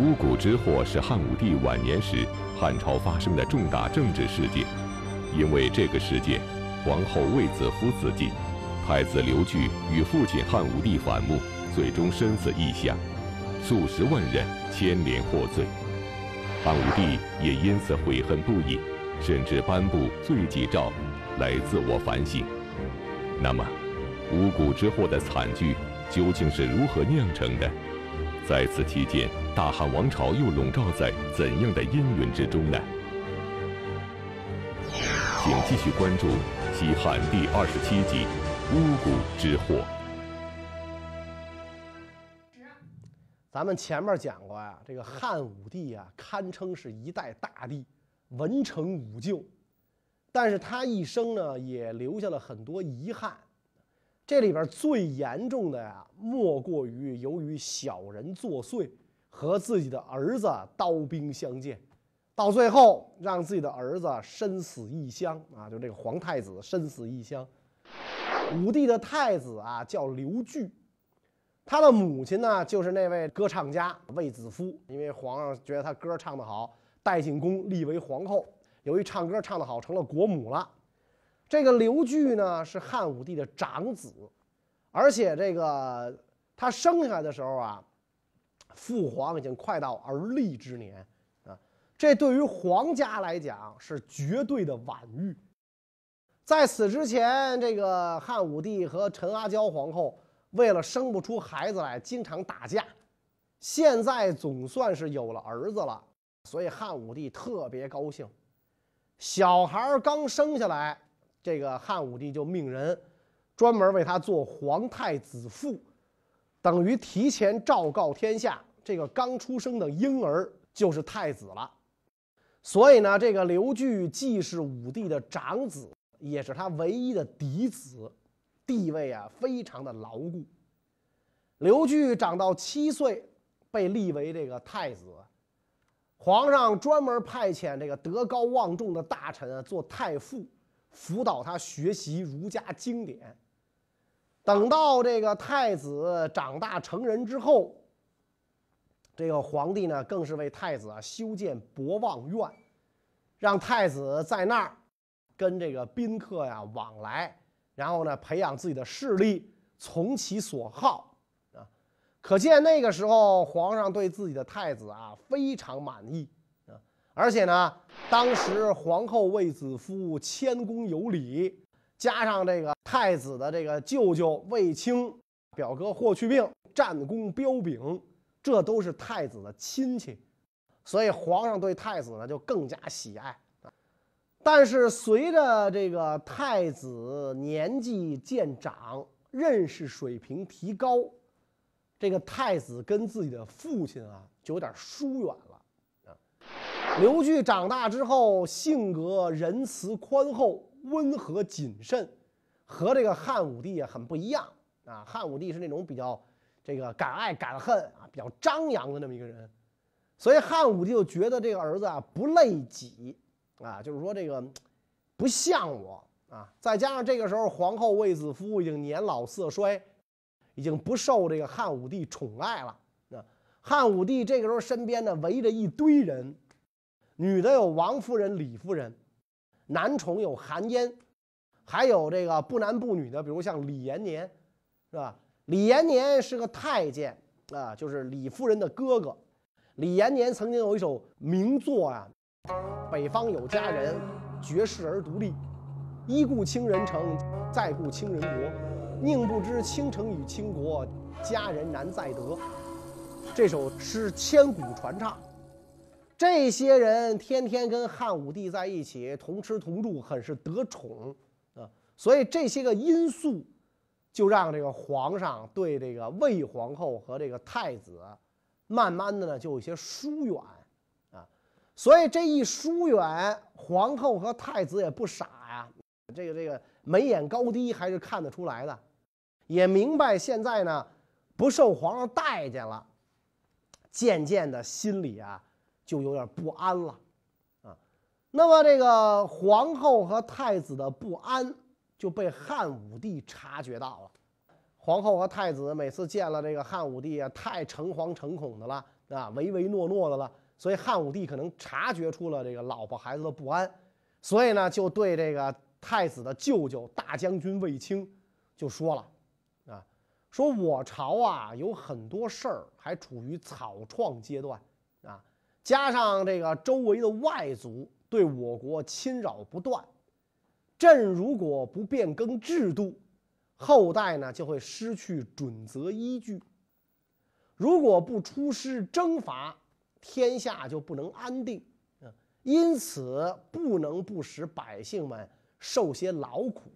五谷之祸是汉武帝晚年时汉朝发生的重大政治事件，因为这个事件，皇后卫子夫自尽，太子刘据与父亲汉武帝反目，最终身死异乡，数十万人牵连获罪，汉武帝也因此悔恨不已，甚至颁布罪己诏来自我反省。那么，五谷之祸的惨剧究竟是如何酿成的？在此期间，大汉王朝又笼罩在怎样的阴云之中呢？请继续关注《西汉》第二十七集《巫蛊之祸》。咱们前面讲过呀，这个汉武帝啊，堪称是一代大帝，文成武就，但是他一生呢，也留下了很多遗憾。这里边最严重的呀，莫过于由于小人作祟，和自己的儿子刀兵相见，到最后让自己的儿子身死异乡啊！就这个皇太子身死异乡。武帝的太子啊叫刘据，他的母亲呢就是那位歌唱家卫子夫，因为皇上觉得他歌唱得好，带进宫立为皇后。由于唱歌唱得好，成了国母了。这个刘据呢是汉武帝的长子，而且这个他生下来的时候啊，父皇已经快到而立之年啊，这对于皇家来讲是绝对的晚育。在此之前，这个汉武帝和陈阿娇皇后为了生不出孩子来，经常打架。现在总算是有了儿子了，所以汉武帝特别高兴。小孩刚生下来。这个汉武帝就命人专门为他做皇太子父，等于提前昭告天下，这个刚出生的婴儿就是太子了。所以呢，这个刘据既是武帝的长子，也是他唯一的嫡子，地位啊非常的牢固。刘据长到七岁，被立为这个太子，皇上专门派遣这个德高望重的大臣啊做太傅。辅导他学习儒家经典。等到这个太子长大成人之后，这个皇帝呢，更是为太子啊修建博望院，让太子在那儿跟这个宾客呀往来，然后呢培养自己的势力，从其所好啊。可见那个时候皇上对自己的太子啊非常满意。而且呢，当时皇后卫子夫谦恭有礼，加上这个太子的这个舅舅卫青、表哥霍去病战功彪炳，这都是太子的亲戚，所以皇上对太子呢就更加喜爱。但是随着这个太子年纪渐长，认识水平提高，这个太子跟自己的父亲啊就有点疏远了啊。刘据长大之后，性格仁慈宽厚、温和谨慎，和这个汉武帝啊很不一样啊。汉武帝是那种比较这个敢爱敢恨啊，比较张扬的那么一个人，所以汉武帝就觉得这个儿子啊不累己啊，就是说这个不像我啊。再加上这个时候皇后卫子夫已经年老色衰，已经不受这个汉武帝宠爱了。那汉武帝这个时候身边呢围着一堆人。女的有王夫人、李夫人，男宠有韩嫣，还有这个不男不女的，比如像李延年，是吧？李延年是个太监啊，就是李夫人的哥哥。李延年曾经有一首名作啊：“北方有佳人，绝世而独立，一顾倾人城，再顾倾人国，宁不知倾城与倾国，佳人难再得。”这首诗千古传唱。这些人天天跟汉武帝在一起，同吃同住，很是得宠啊。所以这些个因素，就让这个皇上对这个魏皇后和这个太子，慢慢的呢就有些疏远啊。所以这一疏远，皇后和太子也不傻呀，这个这个眉眼高低还是看得出来的，也明白现在呢不受皇上待见了，渐渐的心里啊。就有点不安了，啊，那么这个皇后和太子的不安就被汉武帝察觉到了。皇后和太子每次见了这个汉武帝啊，太诚惶诚恐的了，啊，唯唯诺诺的了。所以汉武帝可能察觉出了这个老婆孩子的不安，所以呢，就对这个太子的舅舅大将军卫青就说了，啊，说我朝啊有很多事儿还处于草创阶段，啊，加上这个周围的外族对我国侵扰不断，朕如果不变更制度，后代呢就会失去准则依据，如果不出师征伐。天下就不能安定，啊，因此不能不使百姓们受些劳苦。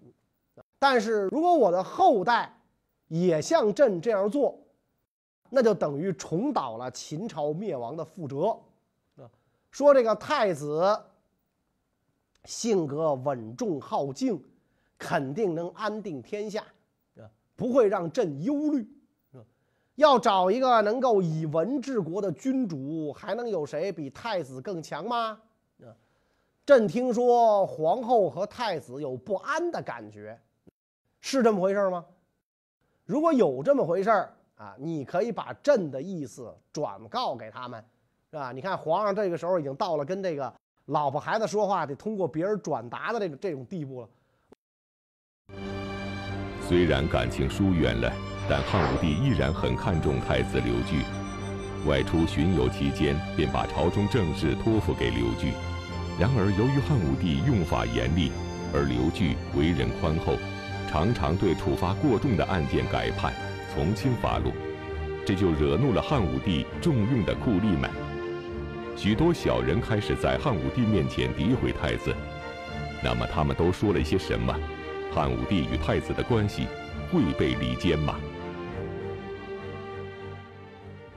但是如果我的后代也像朕这样做，那就等于重蹈了秦朝灭亡的覆辙。说这个太子性格稳重好静，肯定能安定天下，啊，不会让朕忧虑。要找一个能够以文治国的君主，还能有谁比太子更强吗？啊，朕听说皇后和太子有不安的感觉，是这么回事吗？如果有这么回事啊，你可以把朕的意思转告给他们，是吧？你看皇上这个时候已经到了跟这个老婆孩子说话得通过别人转达的这个这种地步了。虽然感情疏远了。但汉武帝依然很看重太子刘据，外出巡游期间便把朝中政事托付给刘据。然而，由于汉武帝用法严厉，而刘据为人宽厚，常常对处罚过重的案件改判，从轻发落，这就惹怒了汉武帝重用的酷吏们。许多小人开始在汉武帝面前诋毁太子。那么，他们都说了一些什么？汉武帝与太子的关系会被离间吗？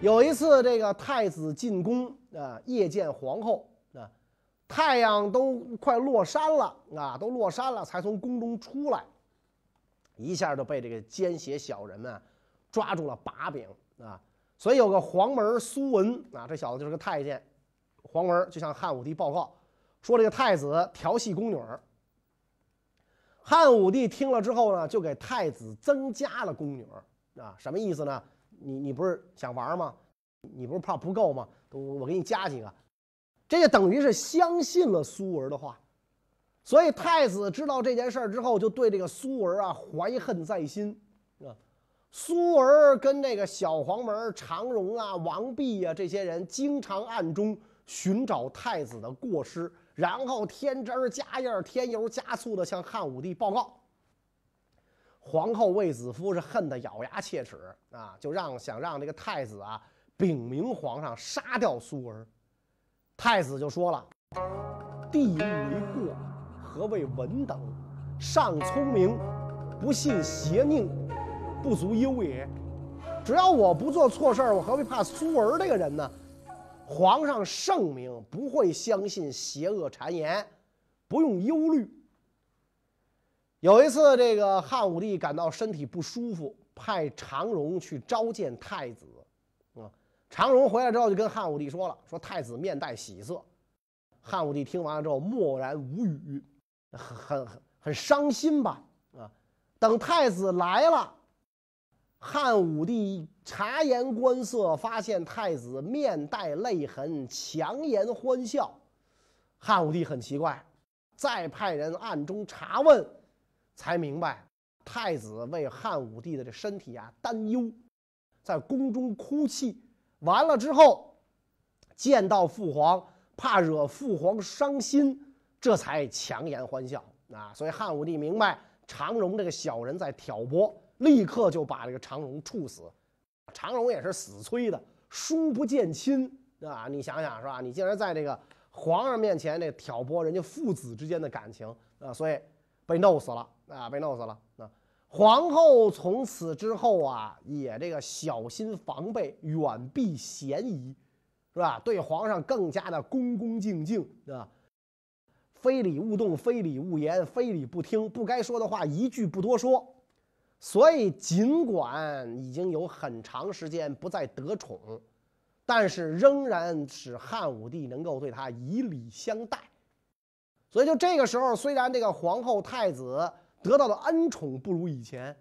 有一次，这个太子进宫啊，夜见皇后啊，太阳都快落山了啊，都落山了，才从宫中出来，一下就被这个奸邪小人们抓住了把柄啊。所以有个黄门苏文啊，这小子就是个太监，黄门就向汉武帝报告说，这个太子调戏宫女。汉武帝听了之后呢，就给太子增加了宫女啊，什么意思呢？你你不是想玩吗？你不是怕不够吗？我我给你加几个，这就等于是相信了苏文的话，所以太子知道这件事儿之后，就对这个苏文啊怀恨在心啊。苏文跟那个小黄门常荣啊、王弼啊这些人，经常暗中寻找太子的过失，然后添枝加叶、添油加醋的向汉武帝报告。皇后卫子夫是恨得咬牙切齿啊，就让想让这个太子啊禀明皇上杀掉苏儿。太子就说了：“地物为过，何谓文等？尚聪明，不信邪佞，不足忧也。只要我不做错事儿，我何必怕苏儿这个人呢？皇上圣明，不会相信邪恶谗言，不用忧虑。”有一次，这个汉武帝感到身体不舒服，派常荣去召见太子。啊，常荣回来之后就跟汉武帝说了：“说太子面带喜色。”汉武帝听完了之后默然无语，很很很伤心吧？啊，等太子来了，汉武帝察言观色，发现太子面带泪痕，强颜欢笑。汉武帝很奇怪，再派人暗中查问。才明白，太子为汉武帝的这身体啊担忧，在宫中哭泣。完了之后，见到父皇，怕惹父皇伤心，这才强颜欢笑啊。所以汉武帝明白常荣这个小人在挑拨，立刻就把这个常荣处死。常荣也是死催的，叔不见亲啊！你想想是吧？你竟然在这个皇上面前这挑拨人家父子之间的感情啊！所以被弄死了。啊，被弄死了。啊皇后从此之后啊，也这个小心防备，远避嫌疑，是吧？对皇上更加的恭恭敬敬，啊，非礼勿动，非礼勿言，非礼不听，不该说的话一句不多说。所以，尽管已经有很长时间不再得宠，但是仍然使汉武帝能够对他以礼相待。所以，就这个时候，虽然这个皇后、太子。得到的恩宠不如以前，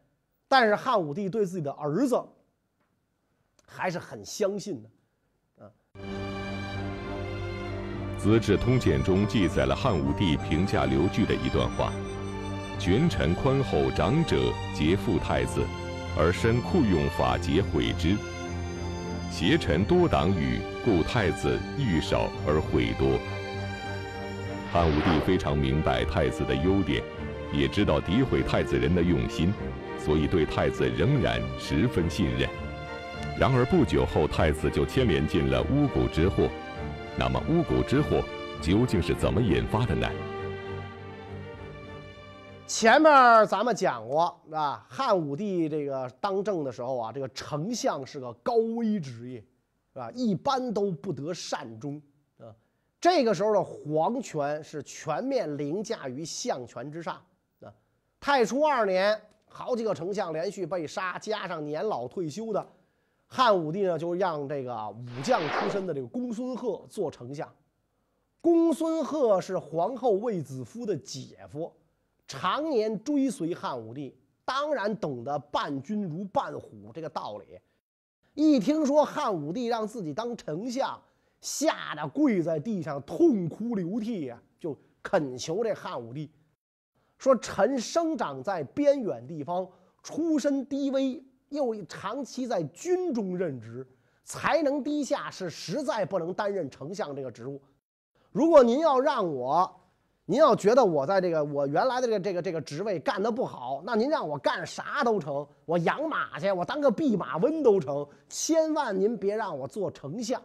但是汉武帝对自己的儿子还是很相信的，啊，《资治通鉴》中记载了汉武帝评价刘据的一段话：“权臣宽厚，长者皆附太子，而身酷用法节毁之；邪臣多党羽，故太子欲少而毁多。”汉武帝非常明白太子的优点，也知道诋毁太子人的用心，所以对太子仍然十分信任。然而不久后，太子就牵连进了巫蛊之祸。那么巫蛊之祸究竟是怎么引发的呢？前面咱们讲过啊，汉武帝这个当政的时候啊，这个丞相是个高危职业，是吧？一般都不得善终啊。这个时候的皇权是全面凌驾于相权之上啊。太初二年，好几个丞相连续被杀，加上年老退休的。汉武帝呢，就让这个武将出身的这个公孙贺做丞相。公孙贺是皇后卫子夫的姐夫，常年追随汉武帝，当然懂得伴君如伴虎这个道理。一听说汉武帝让自己当丞相，吓得跪在地上痛哭流涕呀，就恳求这汉武帝说：“臣生长在边远地方，出身低微。”又长期在军中任职，才能低下，是实在不能担任丞相这个职务。如果您要让我，您要觉得我在这个我原来的这个这个这个职位干得不好，那您让我干啥都成，我养马去，我当个弼马温都成，千万您别让我做丞相。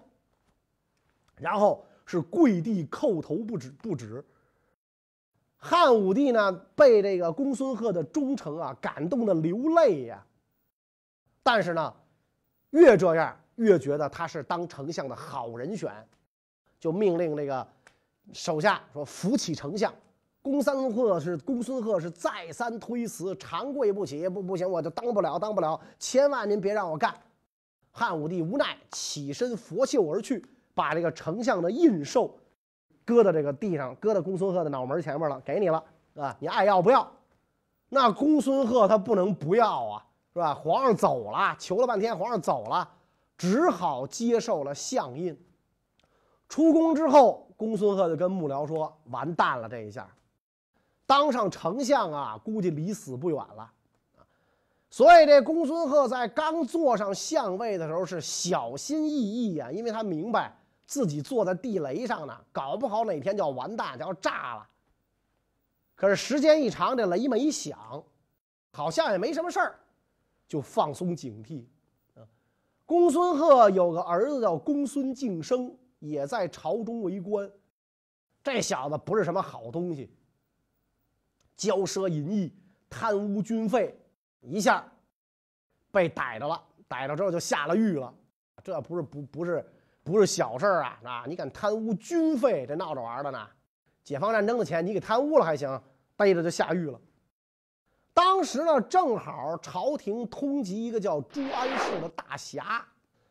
然后是跪地叩头不止不止。汉武帝呢，被这个公孙贺的忠诚啊感动的流泪呀。但是呢，越这样越觉得他是当丞相的好人选，就命令那个手下说扶起丞相。公孙贺是公孙贺是再三推辞，长跪不起，不不行，我就当不了，当不了，千万您别让我干。汉武帝无奈，起身拂袖而去，把这个丞相的印绶搁到这个地上，搁到公孙贺的脑门前面了，给你了啊，你爱要不要？那公孙贺他不能不要啊。是吧？皇上走了，求了半天，皇上走了，只好接受了相印。出宫之后，公孙贺就跟幕僚说：“完蛋了，这一下，当上丞相啊，估计离死不远了。”所以这公孙贺在刚坐上相位的时候是小心翼翼呀，因为他明白自己坐在地雷上呢，搞不好哪天就要完蛋，就要炸了。可是时间一长，这雷没响，好像也没什么事儿。就放松警惕，公孙贺有个儿子叫公孙敬升，也在朝中为官。这小子不是什么好东西，骄奢淫逸、贪污军费，一下被逮着了。逮着之后就下了狱了。这不是不不是不是小事儿啊！啊，你敢贪污军费，这闹着玩的呢？解放战争的钱你给贪污了还行，逮着就下狱了。当时呢，正好朝廷通缉一个叫朱安世的大侠，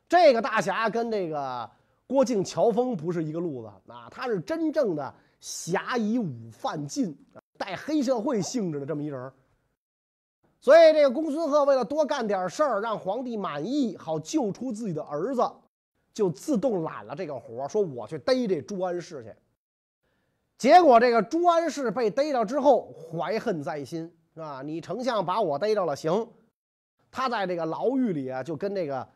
这个大侠跟这个郭靖、乔峰不是一个路子啊，他是真正的侠以武犯禁，带黑社会性质的这么一人。所以这个公孙贺为了多干点事儿，让皇帝满意，好救出自己的儿子，就自动揽了这个活说我去逮这朱安世去。结果这个朱安世被逮着之后，怀恨在心。是吧？你丞相把我逮着了，行。他在这个牢狱里啊，就跟这个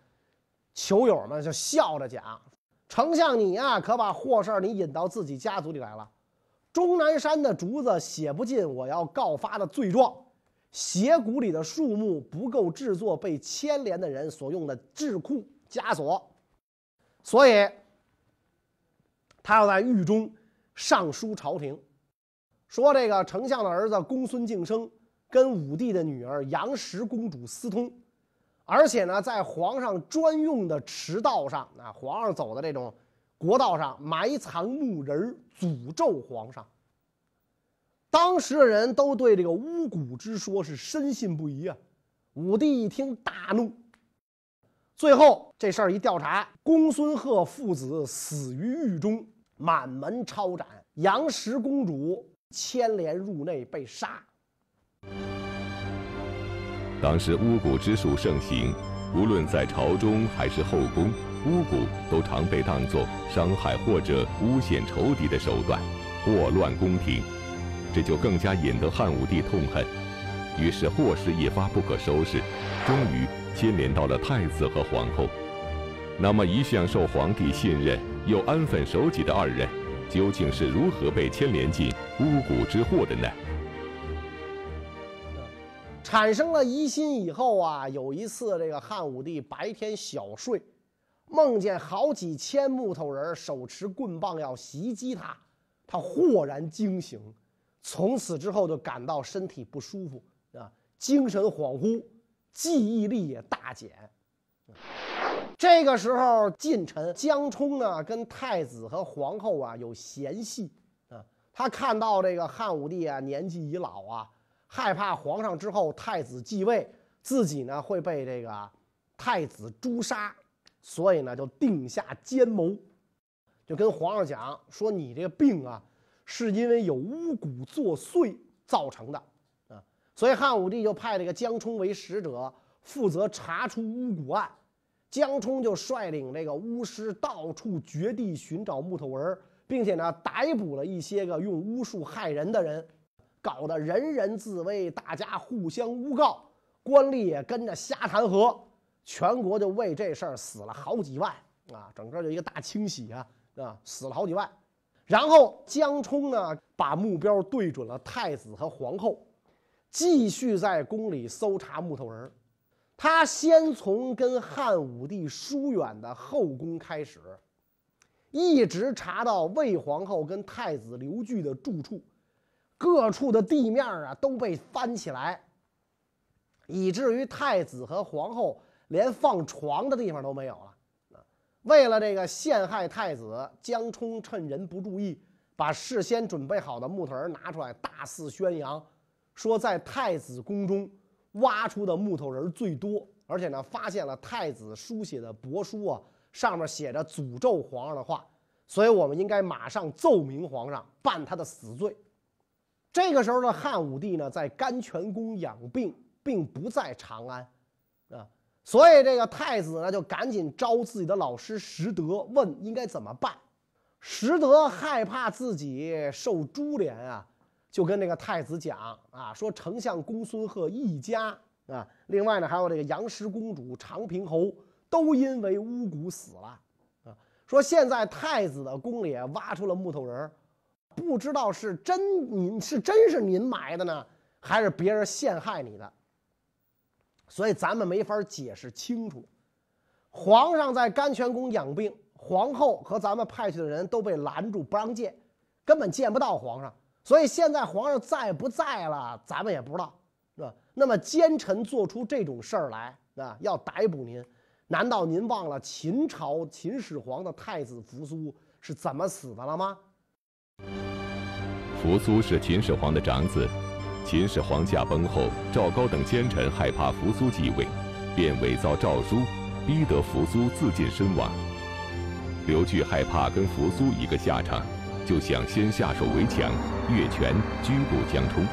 囚友们就笑着讲：“丞相你呀，可把祸事儿你引到自己家族里来了。终南山的竹子写不尽我要告发的罪状，斜谷里的树木不够制作被牵连的人所用的智库枷锁，所以他要在狱中上书朝廷，说这个丞相的儿子公孙敬升。”跟武帝的女儿杨石公主私通，而且呢，在皇上专用的驰道上，啊，皇上走的这种国道上埋藏木人，诅咒皇上。当时的人都对这个巫蛊之说是深信不疑啊。武帝一听大怒，最后这事儿一调查，公孙贺父子死于狱中，满门抄斩，杨石公主牵连入内被杀。当时巫蛊之术盛行，无论在朝中还是后宫，巫蛊都常被当作伤害或者诬陷仇敌的手段，祸乱宫廷，这就更加引得汉武帝痛恨。于是祸事一发不可收拾，终于牵连到了太子和皇后。那么，一向受皇帝信任又安分守己的二人，究竟是如何被牵连进巫蛊之祸的呢？产生了疑心以后啊，有一次这个汉武帝白天小睡，梦见好几千木头人手持棍棒要袭击他，他豁然惊醒，从此之后就感到身体不舒服啊，精神恍惚，记忆力也大减。这个时候，近臣江充呢，跟太子和皇后啊有嫌隙啊。他看到这个汉武帝啊年纪已老啊，害怕皇上之后太子继位，自己呢会被这个太子诛杀，所以呢就定下奸谋，就跟皇上讲说：“你这个病啊，是因为有巫蛊作祟造成的啊。”所以汉武帝就派这个江充为使者，负责查出巫蛊案。江充就率领这个巫师到处掘地寻找木头人，并且呢逮捕了一些个用巫术害人的人，搞得人人自危，大家互相诬告，官吏也跟着瞎弹劾，全国就为这事儿死了好几万啊！整个就一个大清洗啊啊，死了好几万。然后江充呢把目标对准了太子和皇后，继续在宫里搜查木头人。他先从跟汉武帝疏远的后宫开始，一直查到魏皇后跟太子刘据的住处，各处的地面啊都被翻起来，以至于太子和皇后连放床的地方都没有了。为了这个陷害太子，江充趁人不注意，把事先准备好的木头人拿出来，大肆宣扬，说在太子宫中。挖出的木头人最多，而且呢，发现了太子书写的帛书啊，上面写着诅咒皇上的话，所以我们应该马上奏明皇上，办他的死罪。这个时候的汉武帝呢，在甘泉宫养病，并不在长安，啊，所以这个太子呢，就赶紧招自己的老师石德，问应该怎么办。石德害怕自己受株连啊。就跟那个太子讲啊，说丞相公孙贺一家啊，另外呢还有这个杨氏公主、长平侯都因为巫蛊死了啊。说现在太子的宫里挖出了木头人，不知道是真您是真是您埋的呢，还是别人陷害你的，所以咱们没法解释清楚。皇上在甘泉宫养病，皇后和咱们派去的人都被拦住不让见，根本见不到皇上。所以现在皇上在不在了，咱们也不知道，是吧？那么奸臣做出这种事儿来啊，要逮捕您，难道您忘了秦朝秦始皇的太子扶苏是怎么死的了吗？扶苏是秦始皇的长子，秦始皇驾崩后，赵高等奸臣害怕扶苏继位，便伪造诏书，逼得扶苏自尽身亡。刘据害怕跟扶苏一个下场。就想先下手为强，越权拘捕江充，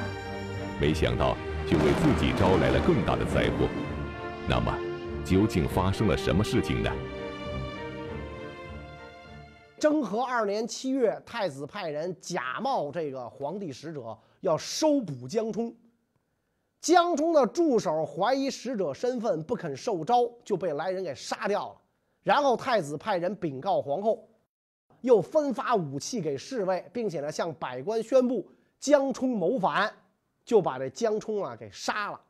没想到就为自己招来了更大的灾祸。那么，究竟发生了什么事情呢？征和二年七月，太子派人假冒这个皇帝使者，要收捕江充。江充的助手怀疑使者身份，不肯受招，就被来人给杀掉了。然后太子派人禀告皇后。又分发武器给侍卫，并且呢向百官宣布江充谋反，就把这江充啊给杀了。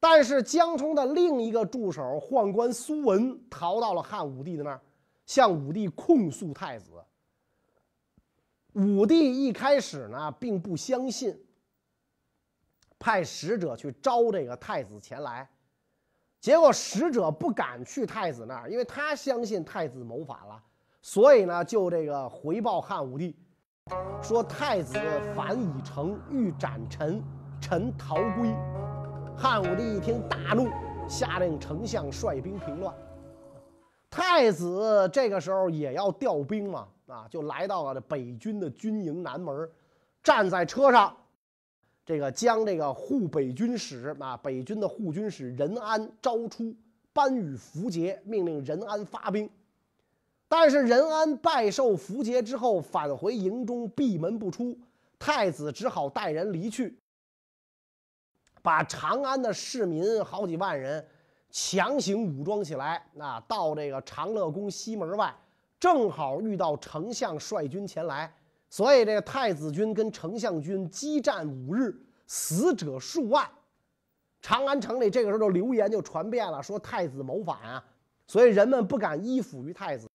但是江充的另一个助手宦官苏文逃到了汉武帝的那儿，向武帝控诉太子。武帝一开始呢并不相信，派使者去招这个太子前来，结果使者不敢去太子那儿，因为他相信太子谋反了。所以呢，就这个回报汉武帝，说太子反已成，欲斩臣，臣逃归。汉武帝一听大怒，下令丞相率兵平乱。太子这个时候也要调兵嘛，啊，就来到了这北军的军营南门，站在车上，这个将这个护北军使啊，北军的护军使任安招出，颁与符节，命令任安发兵。但是任安拜受符节之后，返回营中，闭门不出。太子只好带人离去，把长安的市民好几万人强行武装起来。那到这个长乐宫西门外，正好遇到丞相率军前来，所以这个太子军跟丞相军激战五日，死者数万。长安城里这个时候就流言就传遍了，说太子谋反啊，所以人们不敢依附于太子。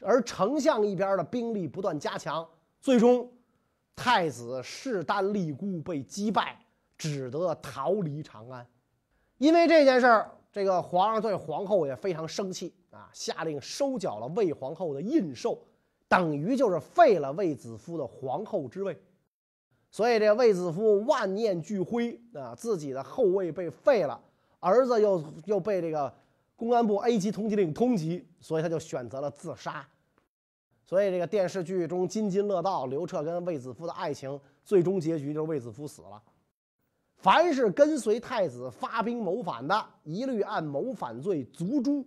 而丞相一边的兵力不断加强，最终太子势单力孤，被击败，只得逃离长安。因为这件事儿，这个皇上对皇后也非常生气啊，下令收缴了魏皇后的印绶，等于就是废了卫子夫的皇后之位。所以这卫子夫万念俱灰啊，自己的后位被废了，儿子又又被这个公安部 A 级通缉令通缉，所以他就选择了自杀。所以这个电视剧中津津乐道刘彻跟卫子夫的爱情，最终结局就是卫子夫死了。凡是跟随太子发兵谋反的，一律按谋反罪族诛。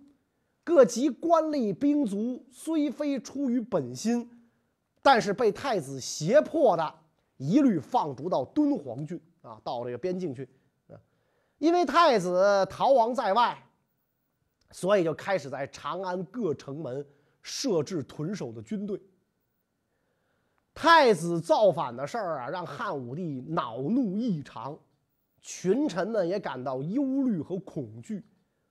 各级官吏兵卒虽非出于本心，但是被太子胁迫的，一律放逐到敦煌郡啊，到这个边境去啊。因为太子逃亡在外，所以就开始在长安各城门。设置屯守的军队。太子造反的事儿啊，让汉武帝恼怒异常，群臣们也感到忧虑和恐惧，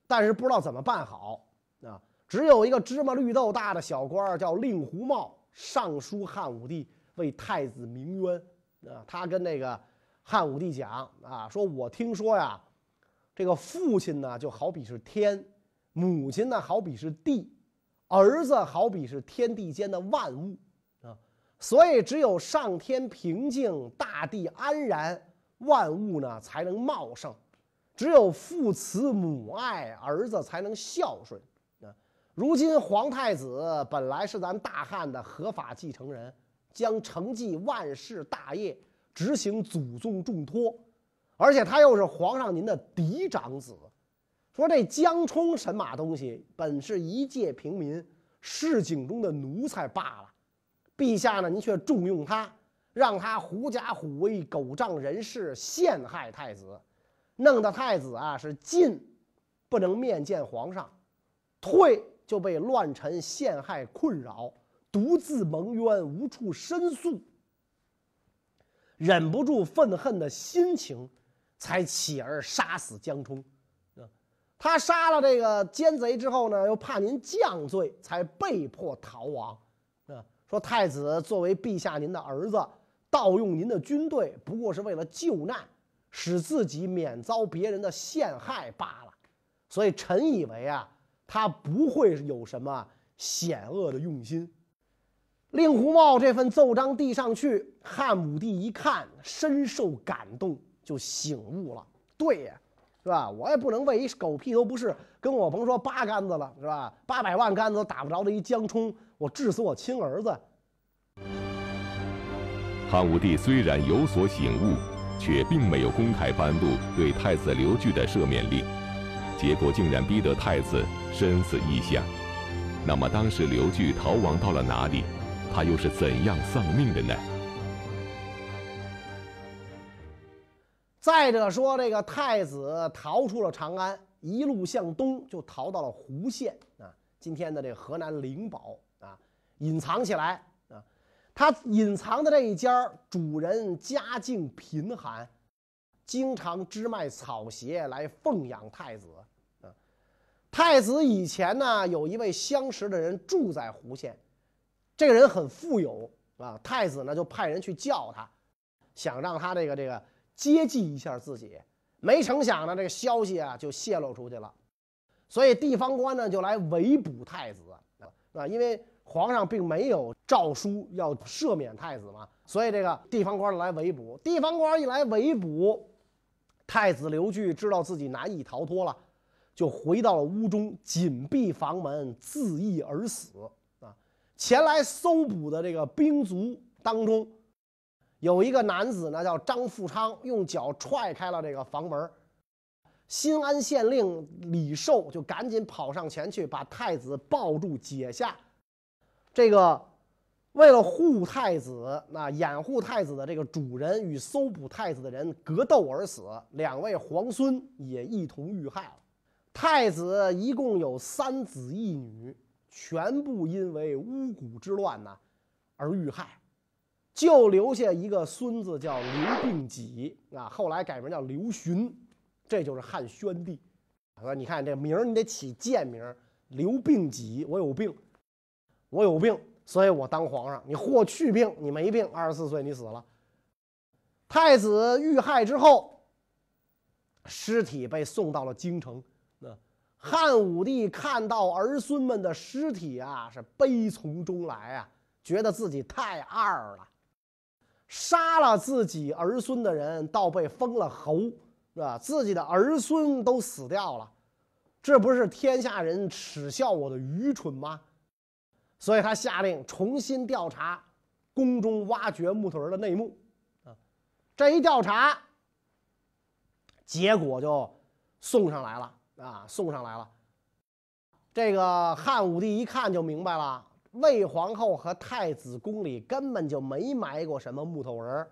但是不知道怎么办好啊。只有一个芝麻绿豆大的小官叫令狐茂，上书汉武帝为太子鸣冤啊。他跟那个汉武帝讲啊，说我听说呀，这个父亲呢就好比是天，母亲呢好比是地。儿子好比是天地间的万物啊，所以只有上天平静，大地安然，万物呢才能茂盛；只有父慈母爱，儿子才能孝顺啊。如今皇太子本来是咱大汉的合法继承人，将承继万世大业，执行祖宗重托，而且他又是皇上您的嫡长子。说这江充神马东西？本是一介平民，市井中的奴才罢了。陛下呢，您却重用他，让他狐假虎威、狗仗人势，陷害太子，弄得太子啊是进不能面见皇上，退就被乱臣陷害困扰，独自蒙冤，无处申诉，忍不住愤恨的心情，才起而杀死江充。他杀了这个奸贼之后呢，又怕您降罪，才被迫逃亡。啊，说太子作为陛下您的儿子，盗用您的军队，不过是为了救难，使自己免遭别人的陷害罢了。所以臣以为啊，他不会有什么险恶的用心。令狐茂这份奏章递上去，汉武帝一看，深受感动，就醒悟了。对呀。是吧？我也不能为一狗屁都不是，跟我甭说八竿子了，是吧？八百万竿子都打不着的一江冲，我治死我亲儿子。汉武帝虽然有所醒悟，却并没有公开颁布对太子刘据的赦免令，结果竟然逼得太子身死异乡。那么当时刘据逃亡到了哪里？他又是怎样丧命的呢？再者说，这个太子逃出了长安，一路向东就逃到了湖县啊，今天的这河南灵宝啊，隐藏起来。他隐藏的这一家主人家境贫寒，经常支卖草鞋来奉养太子啊。太子以前呢，有一位相识的人住在胡县，这个人很富有啊。太子呢就派人去叫他，想让他这个这个。接济一下自己，没成想呢，这个消息啊就泄露出去了，所以地方官呢就来围捕太子啊，因为皇上并没有诏书要赦免太子嘛，所以这个地方官来围捕。地方官一来围捕，太子刘据知道自己难以逃脱了，就回到了屋中，紧闭房门，自缢而死啊。前来搜捕的这个兵卒当中。有一个男子呢，叫张富昌，用脚踹开了这个房门。新安县令李寿就赶紧跑上前去，把太子抱住解下，这个为了护太子，那掩护太子的这个主人与搜捕太子的人格斗而死，两位皇孙也一同遇害了。太子一共有三子一女，全部因为巫蛊之乱呢而遇害，就留下一个孙子叫刘病己啊，后来改名叫刘询，这就是汉宣帝。说你看这名儿，你得起贱名儿，刘病己，我有病，我有病，所以我当皇上。你或去病，你没病，二十四岁你死了。太子遇害之后，尸体被送到了京城。那汉武帝看到儿孙们的尸体啊，是悲从中来啊，觉得自己太二了。杀了自己儿孙的人，倒被封了侯。是吧？自己的儿孙都死掉了，这不是天下人耻笑我的愚蠢吗？所以他下令重新调查宫中挖掘木头人的内幕。啊，这一调查，结果就送上来了啊，送上来了。这个汉武帝一看就明白了，魏皇后和太子宫里根本就没埋过什么木头人。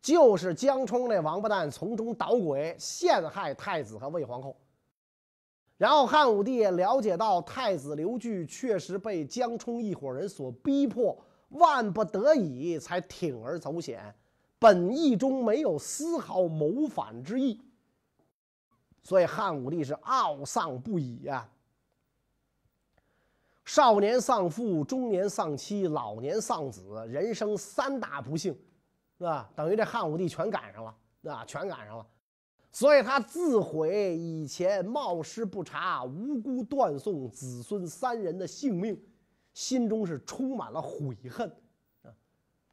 就是江充那王八蛋从中捣鬼，陷害太子和魏皇后。然后汉武帝了解到太子刘据确实被江充一伙人所逼迫，万不得已才铤而走险，本意中没有丝毫谋反之意。所以汉武帝是懊丧不已呀。少年丧父，中年丧妻，老年丧子，人生三大不幸。是吧？等于这汉武帝全赶上了，啊，全赶上了，所以他自悔以前冒失不察，无辜断送子孙三人的性命，心中是充满了悔恨，啊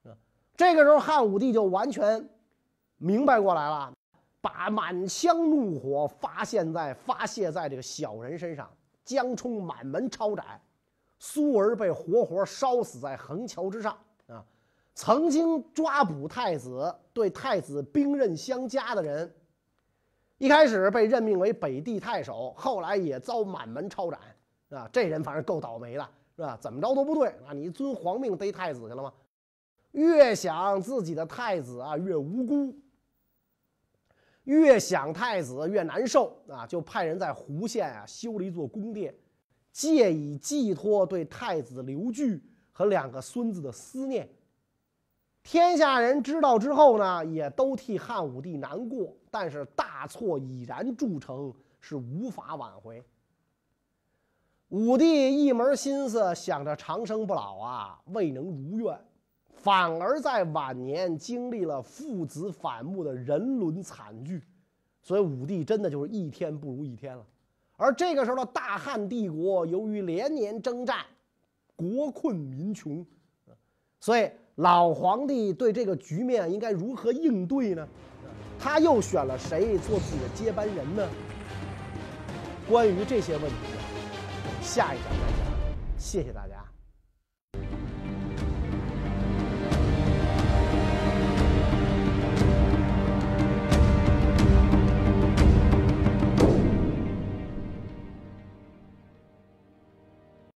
啊！这个时候汉武帝就完全明白过来了，把满腔怒火发现在发泄在这个小人身上。江充满门抄斩，苏儿被活活烧死在横桥之上啊。曾经抓捕太子、对太子兵刃相加的人，一开始被任命为北地太守，后来也遭满门抄斩，啊，这人反正够倒霉的，是吧？怎么着都不对啊！你遵皇命逮太子去了吗？越想自己的太子啊越无辜，越想太子越难受啊，就派人在胡县啊修了一座宫殿，借以寄托对太子刘据和两个孙子的思念。天下人知道之后呢，也都替汉武帝难过，但是大错已然铸成，是无法挽回。武帝一门心思想着长生不老啊，未能如愿，反而在晚年经历了父子反目的人伦惨剧，所以武帝真的就是一天不如一天了。而这个时候的大汉帝国，由于连年征战，国困民穷，所以。老皇帝对这个局面应该如何应对呢？他又选了谁做自己的接班人呢？关于这些问题，下一讲再讲。谢谢大家。